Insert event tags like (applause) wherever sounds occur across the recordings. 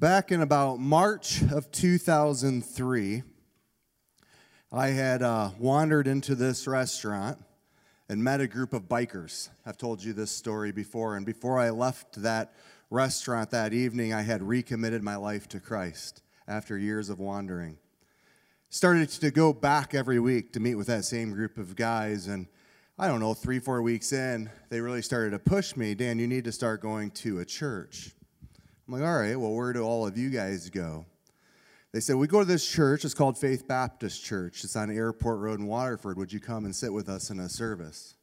Back in about March of 2003, I had uh, wandered into this restaurant and met a group of bikers. I've told you this story before, and before I left that restaurant that evening, I had recommitted my life to Christ after years of wandering. Started to go back every week to meet with that same group of guys, and I don't know, three, four weeks in, they really started to push me Dan, you need to start going to a church. I'm like, all right, well, where do all of you guys go? They said, we go to this church. It's called Faith Baptist Church. It's on Airport Road in Waterford. Would you come and sit with us in a service?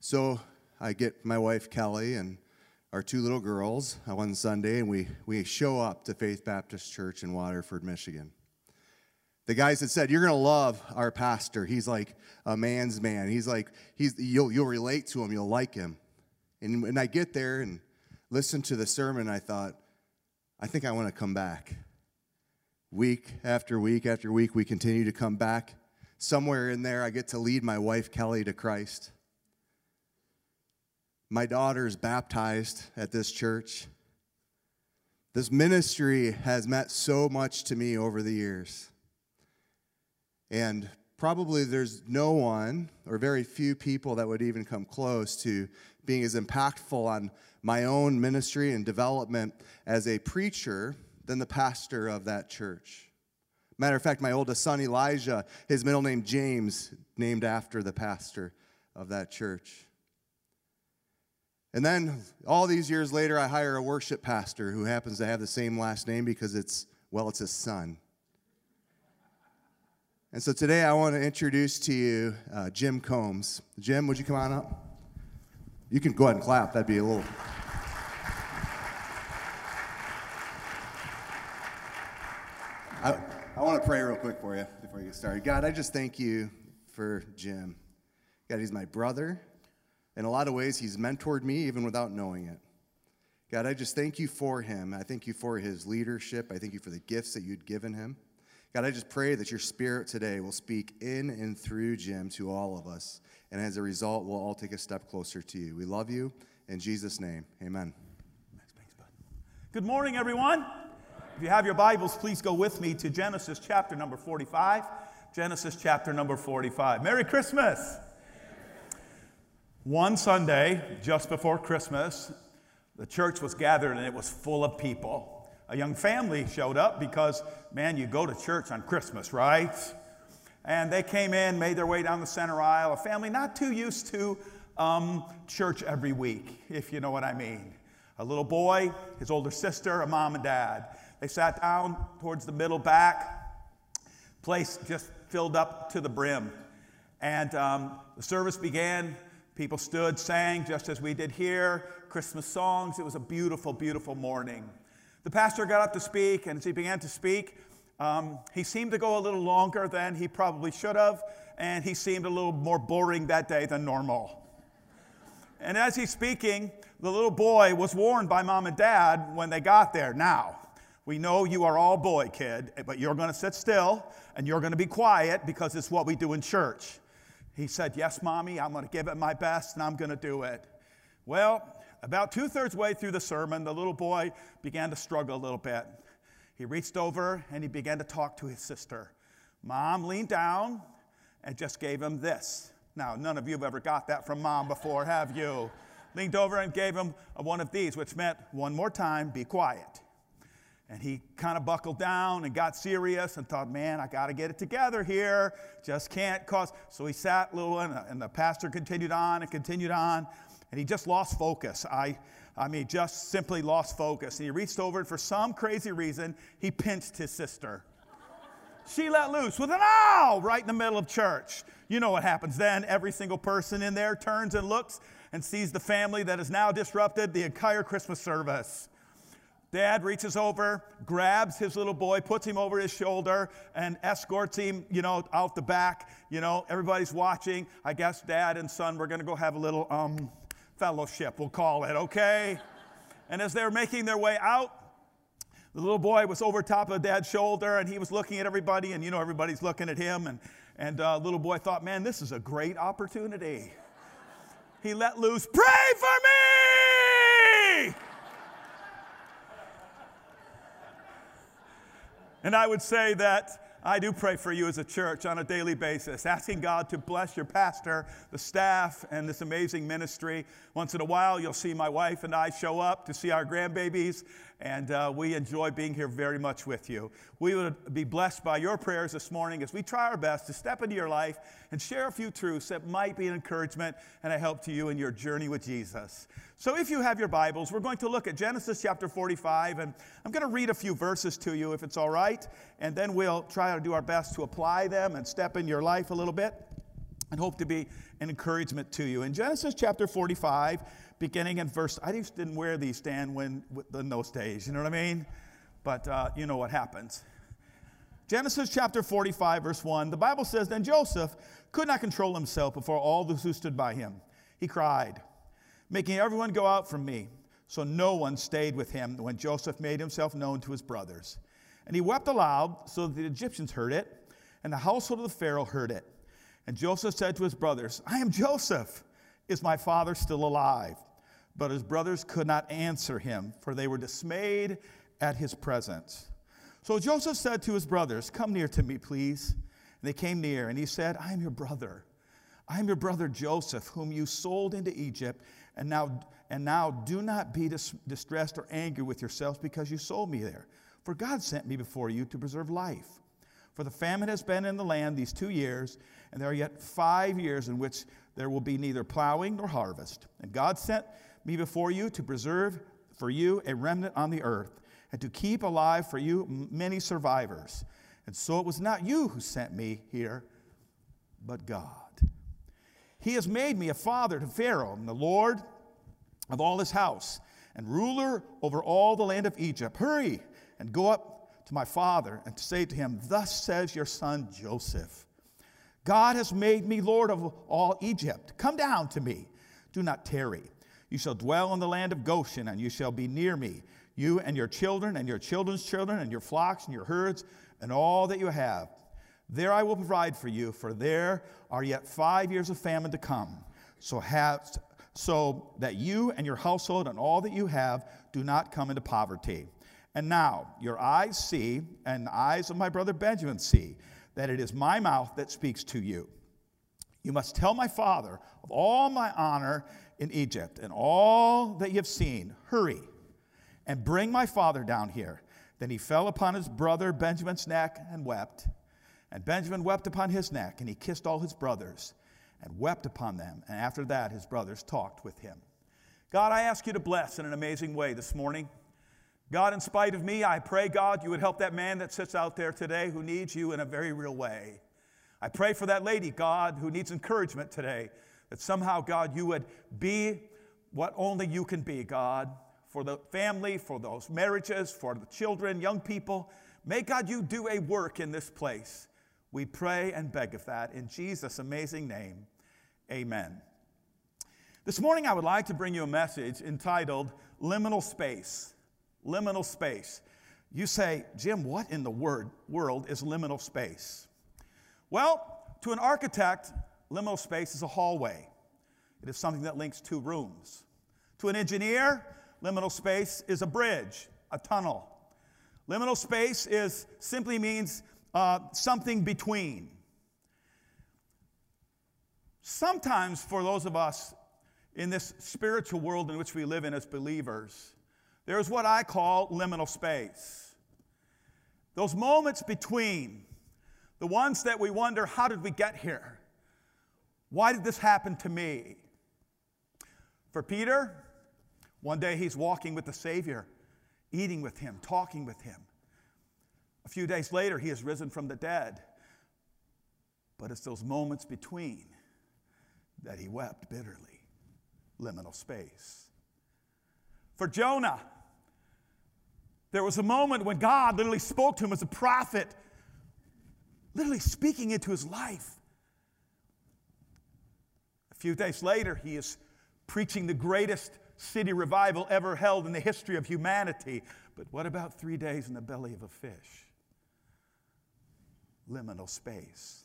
So I get my wife, Kelly, and our two little girls one Sunday, and we, we show up to Faith Baptist Church in Waterford, Michigan. The guys had said, You're going to love our pastor. He's like a man's man. He's like, he's, you'll, you'll relate to him, you'll like him. And, and I get there, and listened to the sermon, I thought, I think I want to come back. Week after week after week, we continue to come back. Somewhere in there, I get to lead my wife, Kelly, to Christ. My daughter is baptized at this church. This ministry has meant so much to me over the years. And probably there's no one or very few people that would even come close to being as impactful on my own ministry and development as a preacher than the pastor of that church. Matter of fact, my oldest son, Elijah, his middle name, James, named after the pastor of that church. And then all these years later, I hire a worship pastor who happens to have the same last name because it's, well, it's his son. And so today I want to introduce to you uh, Jim Combs. Jim, would you come on up? You can go ahead and clap. That'd be a little. I, I want to pray real quick for you before you get started. God, I just thank you for Jim. God, he's my brother. In a lot of ways, he's mentored me even without knowing it. God, I just thank you for him. I thank you for his leadership. I thank you for the gifts that you'd given him. God, I just pray that your spirit today will speak in and through Jim to all of us. And as a result, we'll all take a step closer to you. We love you. In Jesus' name, amen. Good morning, everyone. If you have your Bibles, please go with me to Genesis chapter number 45. Genesis chapter number 45. Merry Christmas! One Sunday, just before Christmas, the church was gathered and it was full of people. A young family showed up because, man, you go to church on Christmas, right? And they came in, made their way down the center aisle. A family not too used to um, church every week, if you know what I mean. A little boy, his older sister, a mom and dad. They sat down towards the middle back, place just filled up to the brim. And um, the service began. People stood, sang, just as we did here, Christmas songs. It was a beautiful, beautiful morning. The pastor got up to speak, and as he began to speak, um, he seemed to go a little longer than he probably should have, and he seemed a little more boring that day than normal. And as he's speaking, the little boy was warned by mom and dad when they got there. Now, we know you are all boy, kid, but you're going to sit still and you're going to be quiet because it's what we do in church. He said, Yes, mommy, I'm going to give it my best and I'm going to do it. Well, about two thirds way through the sermon, the little boy began to struggle a little bit. He reached over and he began to talk to his sister. Mom leaned down and just gave him this. Now, none of you have ever got that from mom before, have you? Leaned over and gave him one of these, which meant one more time, be quiet. And he kind of buckled down and got serious and thought, man, I got to get it together here. Just can't cause. So he sat little, and the pastor continued on and continued on, and he just lost focus. I, I mean, just simply lost focus. And he reached over, and for some crazy reason, he pinched his sister. She let loose with an ow right in the middle of church. You know what happens then. Every single person in there turns and looks and sees the family that has now disrupted the entire Christmas service. Dad reaches over, grabs his little boy, puts him over his shoulder, and escorts him, you know, out the back. You know, everybody's watching. I guess dad and son, we're going to go have a little um, fellowship, we'll call it, okay? and as they're making their way out, the little boy was over top of dad's shoulder and he was looking at everybody, and you know, everybody's looking at him. And, and uh, little boy thought, man, this is a great opportunity. he let loose, pray for me! And I would say that I do pray for you as a church on a daily basis, asking God to bless your pastor, the staff, and this amazing ministry. Once in a while, you'll see my wife and I show up to see our grandbabies, and uh, we enjoy being here very much with you. We would be blessed by your prayers this morning as we try our best to step into your life and share a few truths that might be an encouragement and a help to you in your journey with Jesus. So, if you have your Bibles, we're going to look at Genesis chapter 45, and I'm going to read a few verses to you if it's all right, and then we'll try to do our best to apply them and step in your life a little bit and hope to be an encouragement to you. In Genesis chapter 45, beginning in verse, I just didn't wear these, Stan, when, in those days, you know what I mean? But uh, you know what happens. Genesis chapter 45, verse 1, the Bible says, Then Joseph could not control himself before all those who stood by him. He cried, making everyone go out from me. So no one stayed with him when Joseph made himself known to his brothers. And he wept aloud so that the Egyptians heard it, and the household of the Pharaoh heard it. And Joseph said to his brothers, I am Joseph. Is my father still alive? But his brothers could not answer him, for they were dismayed at his presence. So Joseph said to his brothers, Come near to me, please. And they came near, and he said, I am your brother. I am your brother Joseph, whom you sold into Egypt. And now, and now do not be dis- distressed or angry with yourselves because you sold me there. For God sent me before you to preserve life. For the famine has been in the land these two years, and there are yet five years in which there will be neither plowing nor harvest. And God sent me before you to preserve for you a remnant on the earth, and to keep alive for you many survivors. And so it was not you who sent me here, but God. He has made me a father to Pharaoh and the Lord of all his house and ruler over all the land of Egypt. Hurry and go up to my father and say to him, Thus says your son Joseph God has made me Lord of all Egypt. Come down to me. Do not tarry. You shall dwell in the land of Goshen, and you shall be near me, you and your children, and your children's children, and your flocks, and your herds, and all that you have. There I will provide for you, for there are yet five years of famine to come. So, have, so that you and your household and all that you have do not come into poverty. And now your eyes see, and the eyes of my brother Benjamin see, that it is my mouth that speaks to you. You must tell my father of all my honor in Egypt and all that you have seen. Hurry and bring my father down here. Then he fell upon his brother Benjamin's neck and wept. And Benjamin wept upon his neck, and he kissed all his brothers and wept upon them. And after that, his brothers talked with him. God, I ask you to bless in an amazing way this morning. God, in spite of me, I pray, God, you would help that man that sits out there today who needs you in a very real way. I pray for that lady, God, who needs encouragement today, that somehow, God, you would be what only you can be, God, for the family, for those marriages, for the children, young people. May God, you do a work in this place. We pray and beg of that in Jesus' amazing name. Amen. This morning, I would like to bring you a message entitled Liminal Space. Liminal Space. You say, Jim, what in the word, world is liminal space? Well, to an architect, liminal space is a hallway, it is something that links two rooms. To an engineer, liminal space is a bridge, a tunnel. Liminal space is simply means uh, something between. Sometimes, for those of us in this spiritual world in which we live in as believers, there's what I call liminal space. Those moments between, the ones that we wonder, how did we get here? Why did this happen to me? For Peter, one day he's walking with the Savior, eating with him, talking with him. A few days later, he has risen from the dead. But it's those moments between that he wept bitterly. Liminal space. For Jonah, there was a moment when God literally spoke to him as a prophet, literally speaking into his life. A few days later, he is preaching the greatest city revival ever held in the history of humanity. But what about three days in the belly of a fish? liminal space.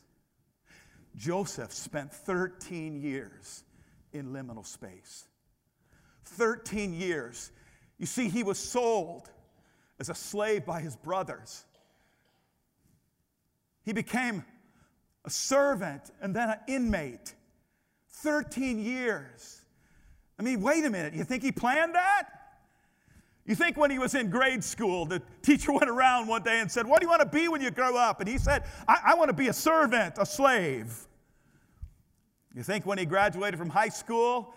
Joseph spent 13 years in liminal space. 13 years. You see, he was sold as a slave by his brothers. He became a servant and then an inmate. 13 years. I mean, wait a minute. You think he planned that? You think when he was in grade school, the teacher (laughs) went around one day and said, What do you want to be when you grow up? And he said, I, I want to be a servant, a slave. You think when he graduated from high school,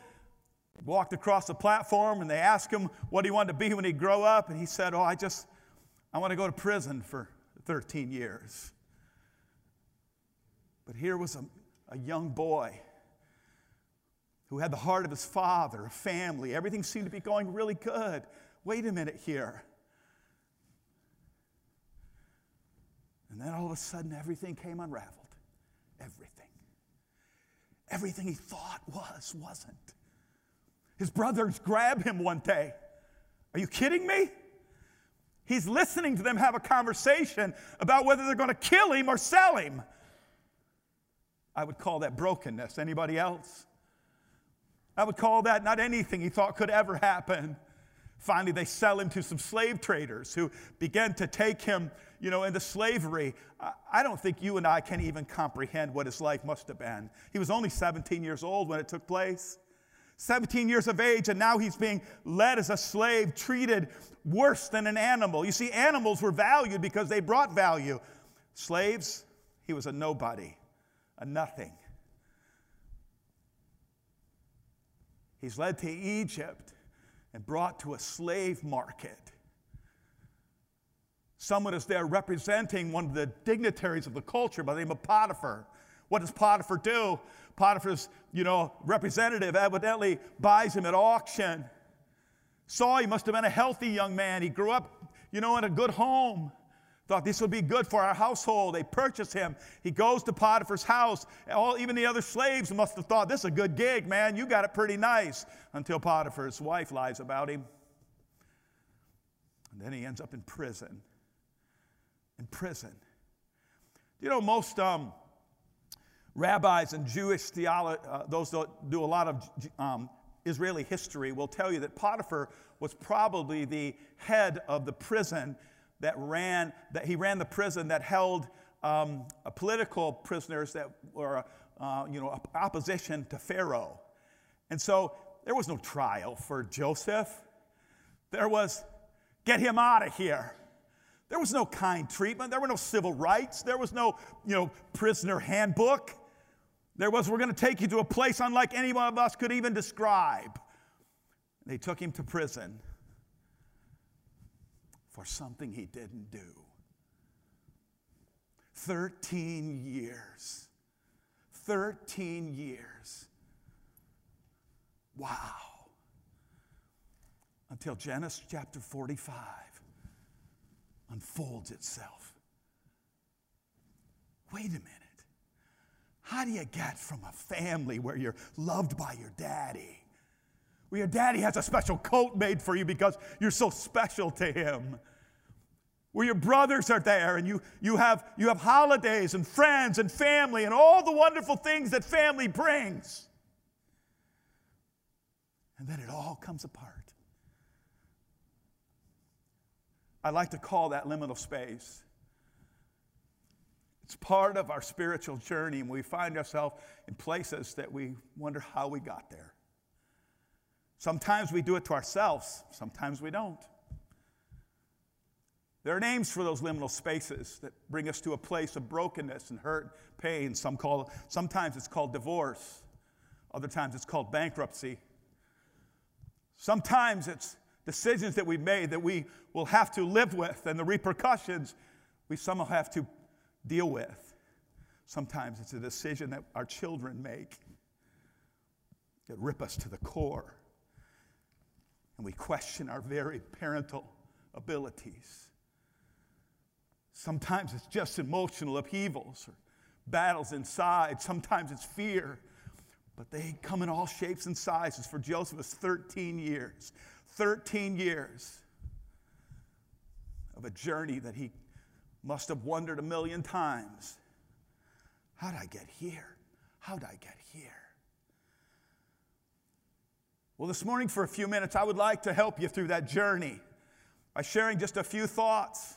walked across the platform and they asked him what he wanted to be when he grow up, and he said, Oh, I just, I want to go to prison for 13 years. But here was a, a young boy who had the heart of his father, a family. Everything seemed to be going really good. Wait a minute here. And then all of a sudden, everything came unraveled. Everything. Everything he thought was, wasn't. His brothers grab him one day. Are you kidding me? He's listening to them have a conversation about whether they're going to kill him or sell him. I would call that brokenness. Anybody else? I would call that not anything he thought could ever happen. Finally, they sell him to some slave traders who begin to take him, you know, into slavery. I don't think you and I can even comprehend what his life must have been. He was only 17 years old when it took place. 17 years of age, and now he's being led as a slave, treated worse than an animal. You see, animals were valued because they brought value. Slaves, he was a nobody, a nothing. He's led to Egypt and brought to a slave market. Someone is there representing one of the dignitaries of the culture by the name of Potiphar. What does Potiphar do? Potiphar's, you know, representative evidently buys him at auction. Saw he must have been a healthy young man. He grew up, you know, in a good home. Thought this would be good for our household. They purchase him. He goes to Potiphar's house. All, even the other slaves must have thought, this is a good gig, man. You got it pretty nice. Until Potiphar's wife lies about him. And then he ends up in prison. In prison. You know, most um, rabbis and Jewish theology, uh, those that do a lot of um, Israeli history, will tell you that Potiphar was probably the head of the prison that ran, that he ran the prison that held um, political prisoners that were, uh, you know, opposition to Pharaoh. And so there was no trial for Joseph. There was, get him out of here. There was no kind treatment. There were no civil rights. There was no, you know, prisoner handbook. There was, we're going to take you to a place unlike any one of us could even describe. They took him to prison for something he didn't do. 13 years. 13 years. Wow. Until Genesis chapter 45 unfolds itself. Wait a minute. How do you get from a family where you're loved by your daddy? Where your daddy has a special coat made for you because you're so special to him. Where your brothers are there and you, you, have, you have holidays and friends and family and all the wonderful things that family brings. And then it all comes apart. I like to call that liminal space. It's part of our spiritual journey, and we find ourselves in places that we wonder how we got there. Sometimes we do it to ourselves, sometimes we don't. There are names for those liminal spaces that bring us to a place of brokenness and hurt, pain. Some call, sometimes it's called divorce, other times it's called bankruptcy. Sometimes it's decisions that we've made that we will have to live with and the repercussions we somehow have to deal with. Sometimes it's a decision that our children make that rip us to the core and we question our very parental abilities. Sometimes it's just emotional upheavals or battles inside. Sometimes it's fear. But they come in all shapes and sizes. For Joseph, it's 13 years. 13 years of a journey that he must have wondered a million times. how'd I get here? How'd I get here? Well, this morning, for a few minutes, I would like to help you through that journey by sharing just a few thoughts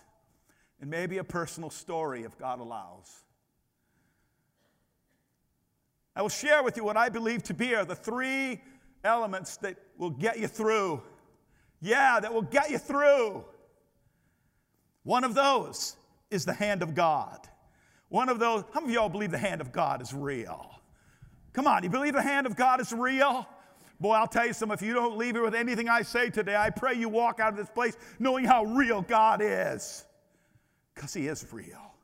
and maybe a personal story if God allows. I will share with you what I believe to be are the three elements that will get you through. Yeah, that will get you through. One of those is the hand of God. One of those, how many of y'all believe the hand of God is real? Come on, you believe the hand of God is real? Boy, I'll tell you something, if you don't leave here with anything I say today, I pray you walk out of this place knowing how real God is. Because He is real.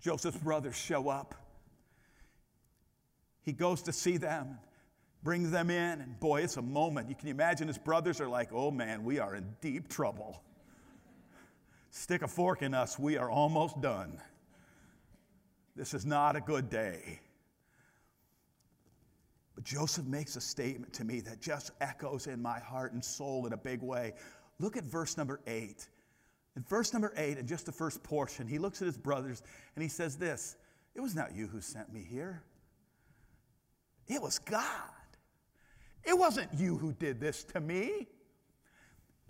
Joseph's brothers show up. He goes to see them, brings them in, and boy, it's a moment. You can imagine his brothers are like, oh man, we are in deep trouble. Stick a fork in us, we are almost done. This is not a good day. But Joseph makes a statement to me that just echoes in my heart and soul in a big way. Look at verse number eight. In verse number eight, in just the first portion, he looks at his brothers and he says, This, it was not you who sent me here, it was God. It wasn't you who did this to me.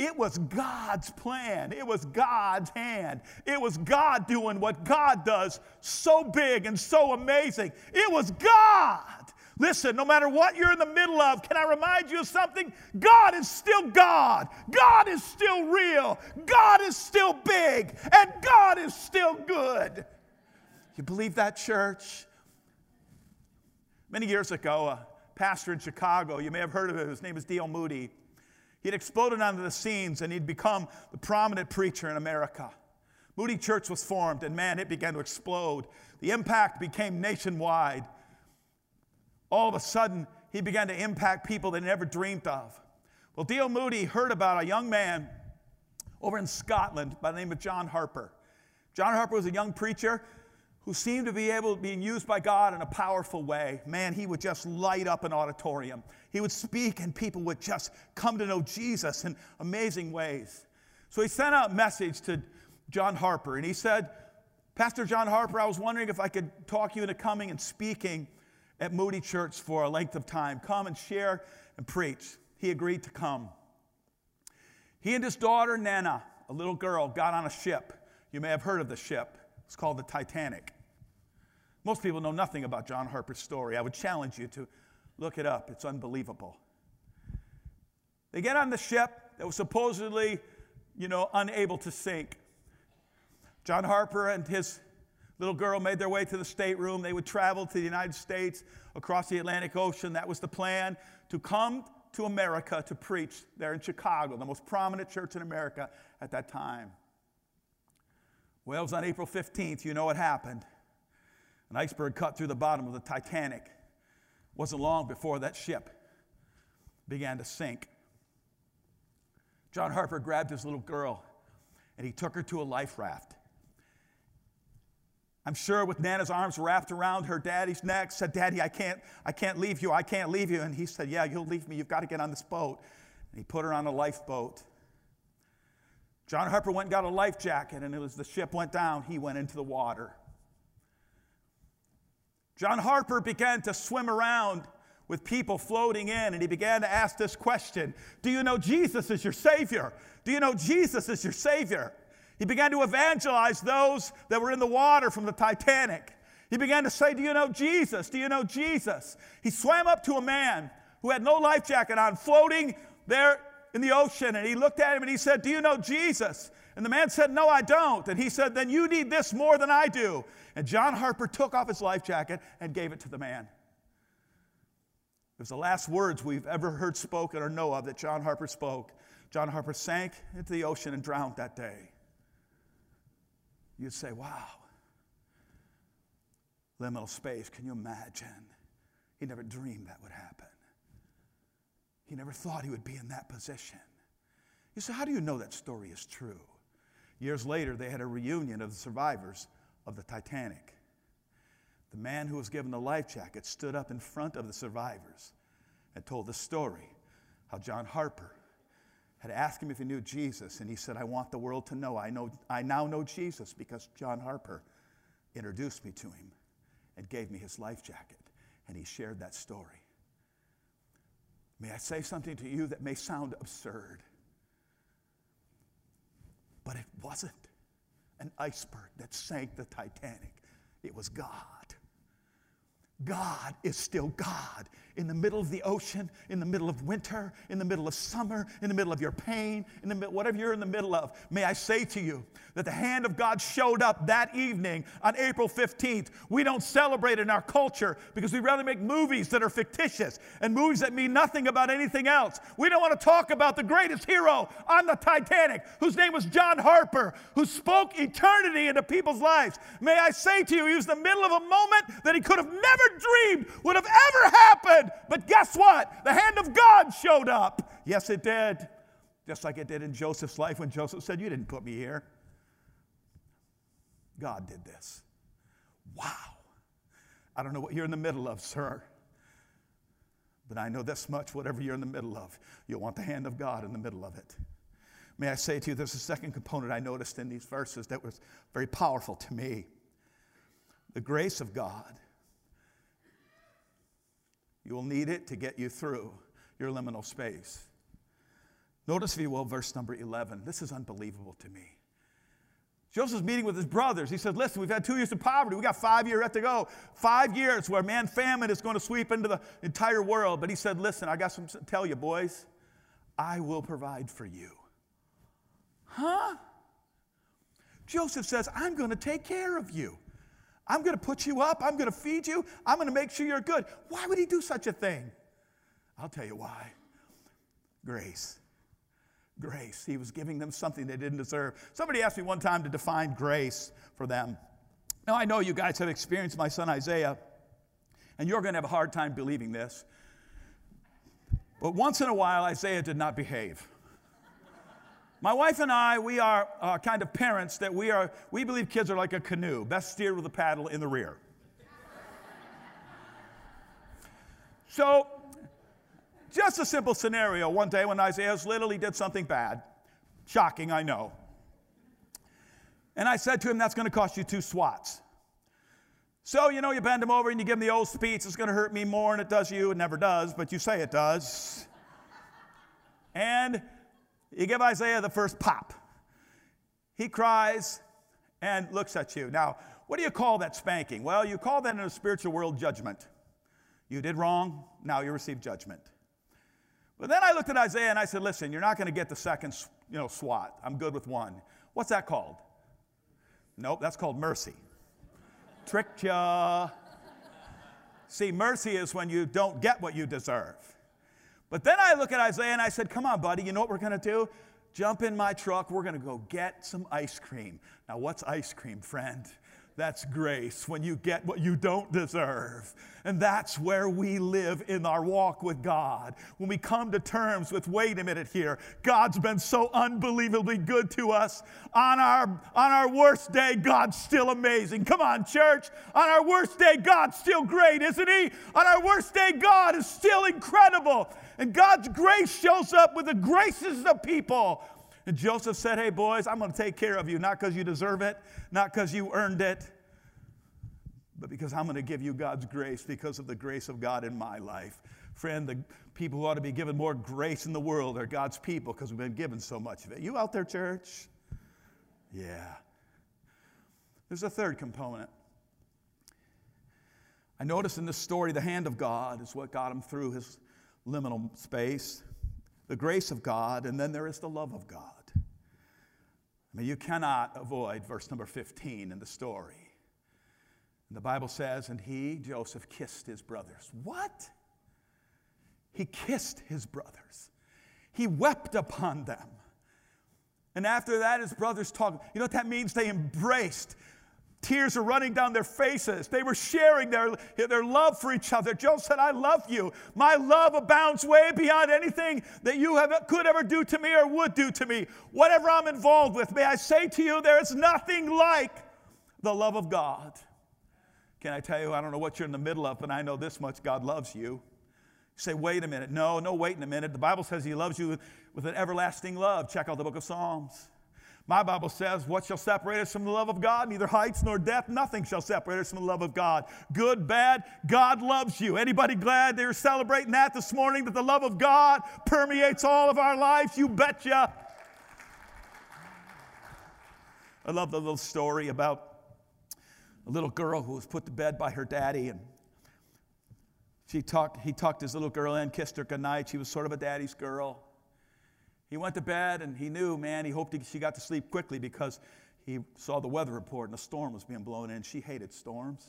It was God's plan. It was God's hand. It was God doing what God does so big and so amazing. It was God. Listen, no matter what you're in the middle of, can I remind you of something? God is still God. God is still real. God is still big. And God is still good. You believe that, church? Many years ago, a pastor in Chicago, you may have heard of him, his name is D.L. Moody. He had exploded onto the scenes and he'd become the prominent preacher in America. Moody Church was formed, and man, it began to explode. The impact became nationwide all of a sudden, he began to impact people they never dreamed of. Well, D.L. Moody heard about a young man over in Scotland by the name of John Harper. John Harper was a young preacher who seemed to be able to be used by God in a powerful way. Man, he would just light up an auditorium. He would speak and people would just come to know Jesus in amazing ways. So he sent out a message to John Harper and he said, Pastor John Harper, I was wondering if I could talk you into coming and speaking at Moody Church for a length of time. Come and share and preach. He agreed to come. He and his daughter, Nana, a little girl, got on a ship. You may have heard of the ship. It's called the Titanic. Most people know nothing about John Harper's story. I would challenge you to look it up, it's unbelievable. They get on the ship that was supposedly, you know, unable to sink. John Harper and his little girl made their way to the stateroom. They would travel to the United States across the Atlantic Ocean. That was the plan to come to America to preach there in Chicago, the most prominent church in America at that time. Well, it was on April 15th. You know what happened. An iceberg cut through the bottom of the Titanic. It wasn't long before that ship began to sink. John Harper grabbed his little girl and he took her to a life raft. I'm sure with Nana's arms wrapped around her daddy's neck, said, Daddy, I can't, I can't leave you. I can't leave you. And he said, Yeah, you'll leave me. You've got to get on this boat. And he put her on a lifeboat. John Harper went and got a life jacket, and as the ship went down, he went into the water. John Harper began to swim around with people floating in, and he began to ask this question Do you know Jesus is your Savior? Do you know Jesus is your Savior? He began to evangelize those that were in the water from the Titanic. He began to say, Do you know Jesus? Do you know Jesus? He swam up to a man who had no life jacket on, floating there in the ocean, and he looked at him and he said, Do you know Jesus? And the man said, No, I don't. And he said, Then you need this more than I do. And John Harper took off his life jacket and gave it to the man. It was the last words we've ever heard spoken or know of that John Harper spoke. John Harper sank into the ocean and drowned that day you'd say, wow, liminal space, can you imagine? He never dreamed that would happen. He never thought he would be in that position. You say, how do you know that story is true? Years later, they had a reunion of the survivors of the Titanic. The man who was given the life jacket stood up in front of the survivors and told the story how John Harper had asked him if he knew Jesus, and he said, I want the world to know. I, know, I now know Jesus because John Harper introduced me to him and gave me his life jacket, and he shared that story. May I say something to you that may sound absurd? But it wasn't an iceberg that sank the Titanic, it was God. God is still God in the middle of the ocean, in the middle of winter, in the middle of summer, in the middle of your pain, in the middle, whatever you're in the middle of. May I say to you that the hand of God showed up that evening on April 15th. We don't celebrate in our culture because we rather make movies that are fictitious and movies that mean nothing about anything else. We don't want to talk about the greatest hero on the Titanic, whose name was John Harper, who spoke eternity into people's lives. May I say to you, he was in the middle of a moment that he could have never dreamed would have ever happened. But guess what? The hand of God showed up. Yes, it did. Just like it did in Joseph's life when Joseph said, You didn't put me here. God did this. Wow. I don't know what you're in the middle of, sir. But I know this much whatever you're in the middle of, you'll want the hand of God in the middle of it. May I say to you, there's a second component I noticed in these verses that was very powerful to me the grace of God you will need it to get you through your liminal space. Notice, if you will, verse number 11. This is unbelievable to me. Joseph's meeting with his brothers. He said, Listen, we've had two years of poverty. We got five years left to go. Five years where man famine is going to sweep into the entire world. But he said, Listen, I got something to tell you, boys. I will provide for you. Huh? Joseph says, I'm going to take care of you. I'm going to put you up. I'm going to feed you. I'm going to make sure you're good. Why would he do such a thing? I'll tell you why. Grace. Grace. He was giving them something they didn't deserve. Somebody asked me one time to define grace for them. Now, I know you guys have experienced my son Isaiah, and you're going to have a hard time believing this. But once in a while, Isaiah did not behave. My wife and I, we are uh, kind of parents that we are, we believe kids are like a canoe, best steered with a paddle in the rear. so, just a simple scenario. One day when Isaiah was little, he did something bad. Shocking, I know. And I said to him, That's going to cost you two swats. So, you know, you bend him over and you give him the old speech, it's going to hurt me more than it does you. It never does, but you say it does. And you give Isaiah the first pop. He cries and looks at you. Now, what do you call that spanking? Well, you call that in a spiritual world judgment. You did wrong, now you receive judgment. But then I looked at Isaiah and I said, listen, you're not going to get the second you know, swat. I'm good with one. What's that called? Nope, that's called mercy. Tricked ya. See, mercy is when you don't get what you deserve. But then I look at Isaiah and I said, Come on, buddy, you know what we're going to do? Jump in my truck. We're going to go get some ice cream. Now, what's ice cream, friend? That's grace when you get what you don't deserve. And that's where we live in our walk with God. When we come to terms with, wait a minute here, God's been so unbelievably good to us. On our, on our worst day, God's still amazing. Come on, church. On our worst day, God's still great, isn't He? On our worst day, God is still incredible. And God's grace shows up with the graces of people. And Joseph said, Hey, boys, I'm going to take care of you, not because you deserve it, not because you earned it, but because I'm going to give you God's grace because of the grace of God in my life. Friend, the people who ought to be given more grace in the world are God's people because we've been given so much of it. You out there, church? Yeah. There's a third component. I notice in this story the hand of God is what got him through his liminal space, the grace of God, and then there is the love of God. I mean, you cannot avoid verse number 15 in the story. And the Bible says, and he, Joseph, kissed his brothers. What? He kissed his brothers. He wept upon them. And after that, his brothers talked. You know what that means? They embraced. Tears are running down their faces. They were sharing their, their love for each other. Joe said, I love you. My love abounds way beyond anything that you have, could ever do to me or would do to me. Whatever I'm involved with, may I say to you, there is nothing like the love of God. Can I tell you, I don't know what you're in the middle of, but I know this much God loves you. You say, wait a minute. No, no, wait a minute. The Bible says He loves you with, with an everlasting love. Check out the book of Psalms. My Bible says, What shall separate us from the love of God? Neither heights nor depth, nothing shall separate us from the love of God. Good, bad, God loves you. Anybody glad they're celebrating that this morning, that the love of God permeates all of our lives? You betcha. I love the little story about a little girl who was put to bed by her daddy and she tucked, he talked his little girl in, kissed her goodnight. She was sort of a daddy's girl. He went to bed and he knew, man, he hoped he, she got to sleep quickly because he saw the weather report and a storm was being blown in. She hated storms.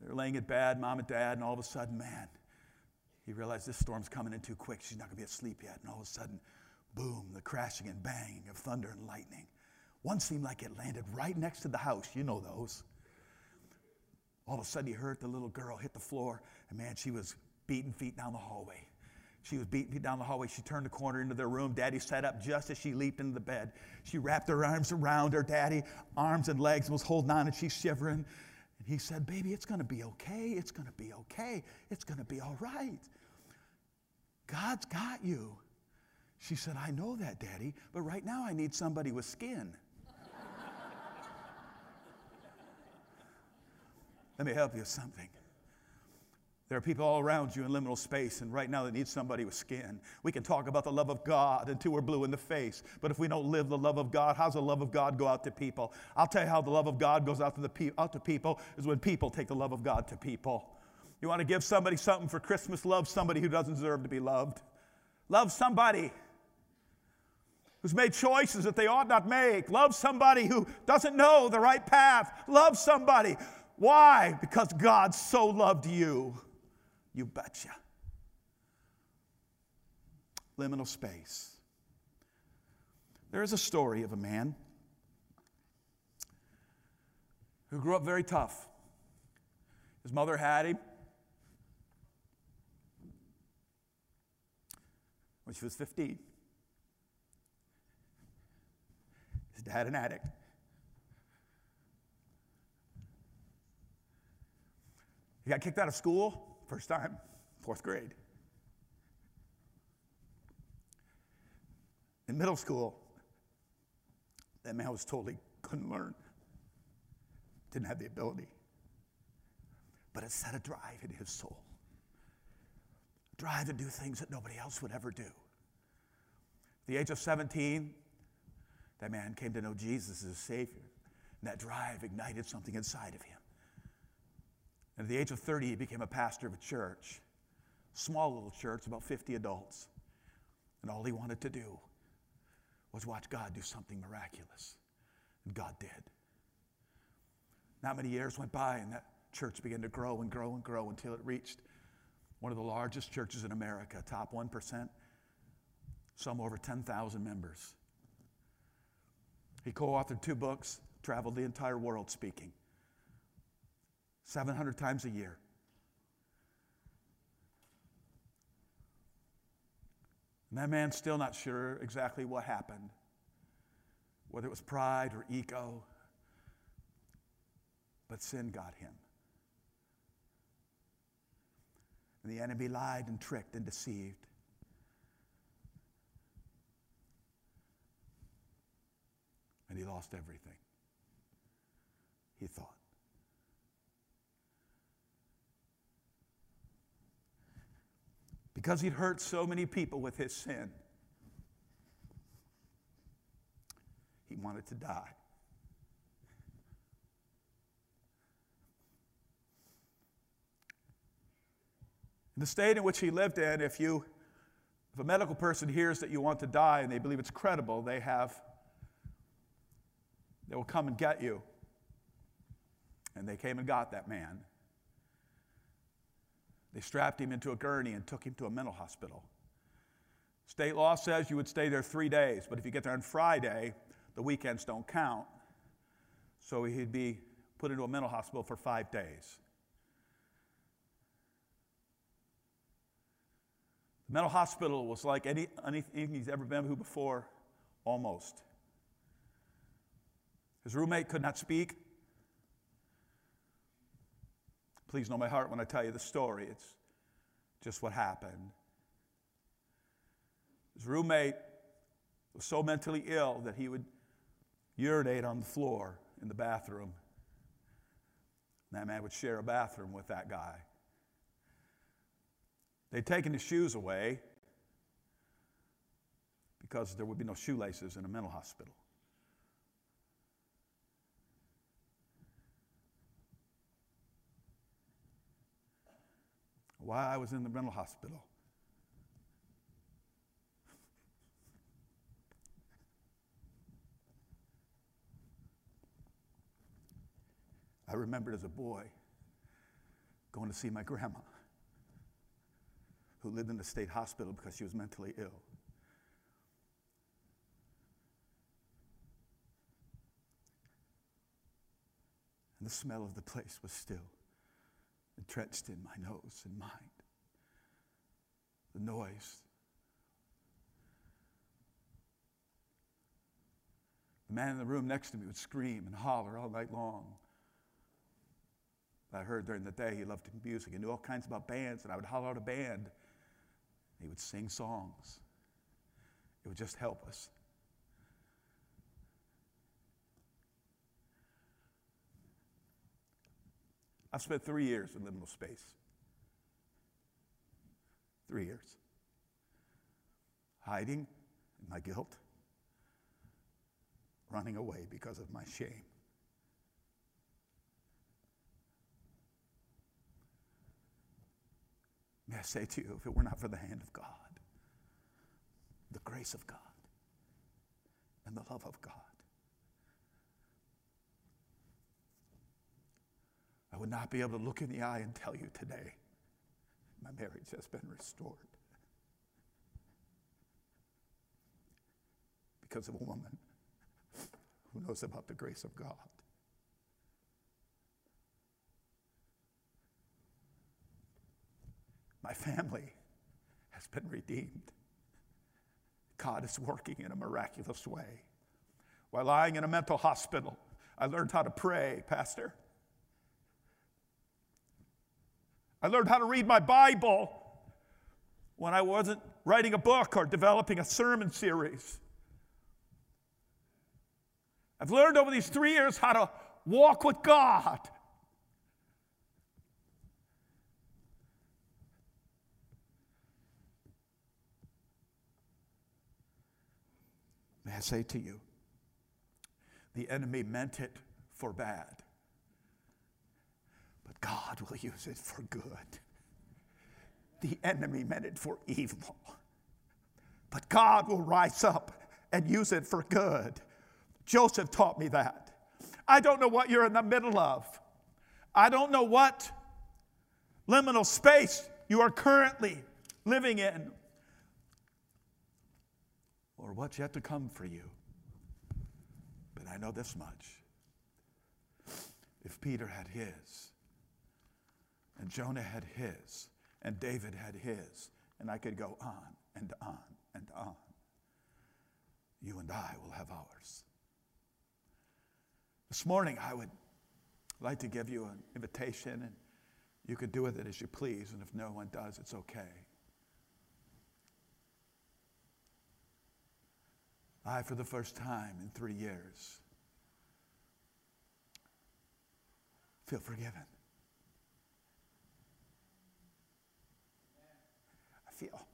They're laying in bed, mom and dad, and all of a sudden, man, he realized this storm's coming in too quick. She's not going to be asleep yet. And all of a sudden, boom, the crashing and banging of thunder and lightning. One seemed like it landed right next to the house. You know those. All of a sudden, he heard the little girl hit the floor, and man, she was beating feet down the hallway. She was beating feet down the hallway. She turned the corner into their room. Daddy sat up just as she leaped into the bed. She wrapped her arms around her daddy, arms and legs, and was holding on, and she's shivering. And he said, Baby, it's going to be okay. It's going to be okay. It's going to be all right. God's got you. She said, I know that, Daddy, but right now I need somebody with skin. (laughs) Let me help you with something. There are people all around you in liminal space, and right now they need somebody with skin. We can talk about the love of God until we're blue in the face, but if we don't live the love of God, how's the love of God go out to people? I'll tell you how the love of God goes out to, the pe- out to people is when people take the love of God to people. You want to give somebody something for Christmas? Love somebody who doesn't deserve to be loved. Love somebody who's made choices that they ought not make. Love somebody who doesn't know the right path. Love somebody. Why? Because God so loved you. You betcha. Liminal space. There is a story of a man who grew up very tough. His mother had him when she was 15. His dad, an addict. He got kicked out of school First time, fourth grade. In middle school, that man was told he couldn't learn, didn't have the ability. But it set a drive in his soul. Drive to do things that nobody else would ever do. At the age of 17, that man came to know Jesus as a Savior. And that drive ignited something inside of him. And at the age of 30, he became a pastor of a church, small little church, about 50 adults. And all he wanted to do was watch God do something miraculous. And God did. Not many years went by, and that church began to grow and grow and grow until it reached one of the largest churches in America, top 1%, some over 10,000 members. He co authored two books, traveled the entire world speaking. 700 times a year. And that man's still not sure exactly what happened, whether it was pride or ego, but sin got him. And the enemy lied and tricked and deceived. And he lost everything. He thought. Because he'd hurt so many people with his sin. He wanted to die. In the state in which he lived in, if you if a medical person hears that you want to die and they believe it's credible, they have they will come and get you. And they came and got that man. They strapped him into a gurney and took him to a mental hospital. State law says you would stay there three days, but if you get there on Friday, the weekends don't count. So he'd be put into a mental hospital for five days. The mental hospital was like any, anything he's ever been to before, almost. His roommate could not speak. Please know my heart when I tell you the story. It's just what happened. His roommate was so mentally ill that he would urinate on the floor in the bathroom. That man would share a bathroom with that guy. They'd taken his shoes away because there would be no shoelaces in a mental hospital. While I was in the mental hospital, I remembered as a boy going to see my grandma, who lived in the state hospital because she was mentally ill. And the smell of the place was still entrenched in my nose and mind. The noise. The man in the room next to me would scream and holler all night long. I heard during the day he loved music. He knew all kinds about bands, and I would holler out a band. He would sing songs. It would just help us. I've spent three years in liminal space. Three years. Hiding in my guilt, running away because of my shame. May I say to you, if it were not for the hand of God, the grace of God, and the love of God, I would not be able to look in the eye and tell you today my marriage has been restored. Because of a woman who knows about the grace of God. My family has been redeemed. God is working in a miraculous way. While lying in a mental hospital, I learned how to pray, Pastor. I learned how to read my Bible when I wasn't writing a book or developing a sermon series. I've learned over these three years how to walk with God. May I say to you, the enemy meant it for bad, God will use it for good. The enemy meant it for evil, but God will rise up and use it for good. Joseph taught me that. I don't know what you're in the middle of. I don't know what liminal space you are currently living in or what's yet to come for you. But I know this much. If Peter had his, and Jonah had his, and David had his, and I could go on and on and on, you and I will have ours. This morning, I would like to give you an invitation, and you could do with it as you please, and if no one does, it's okay. I, for the first time in three years, feel forgiven. I feel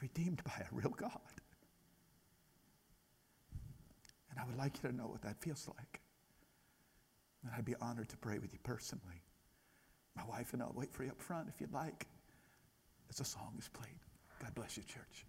redeemed by a real God. And I would like you to know what that feels like. And I'd be honored to pray with you personally. My wife and I'll wait for you up front if you'd like as the song is played. God bless you, church.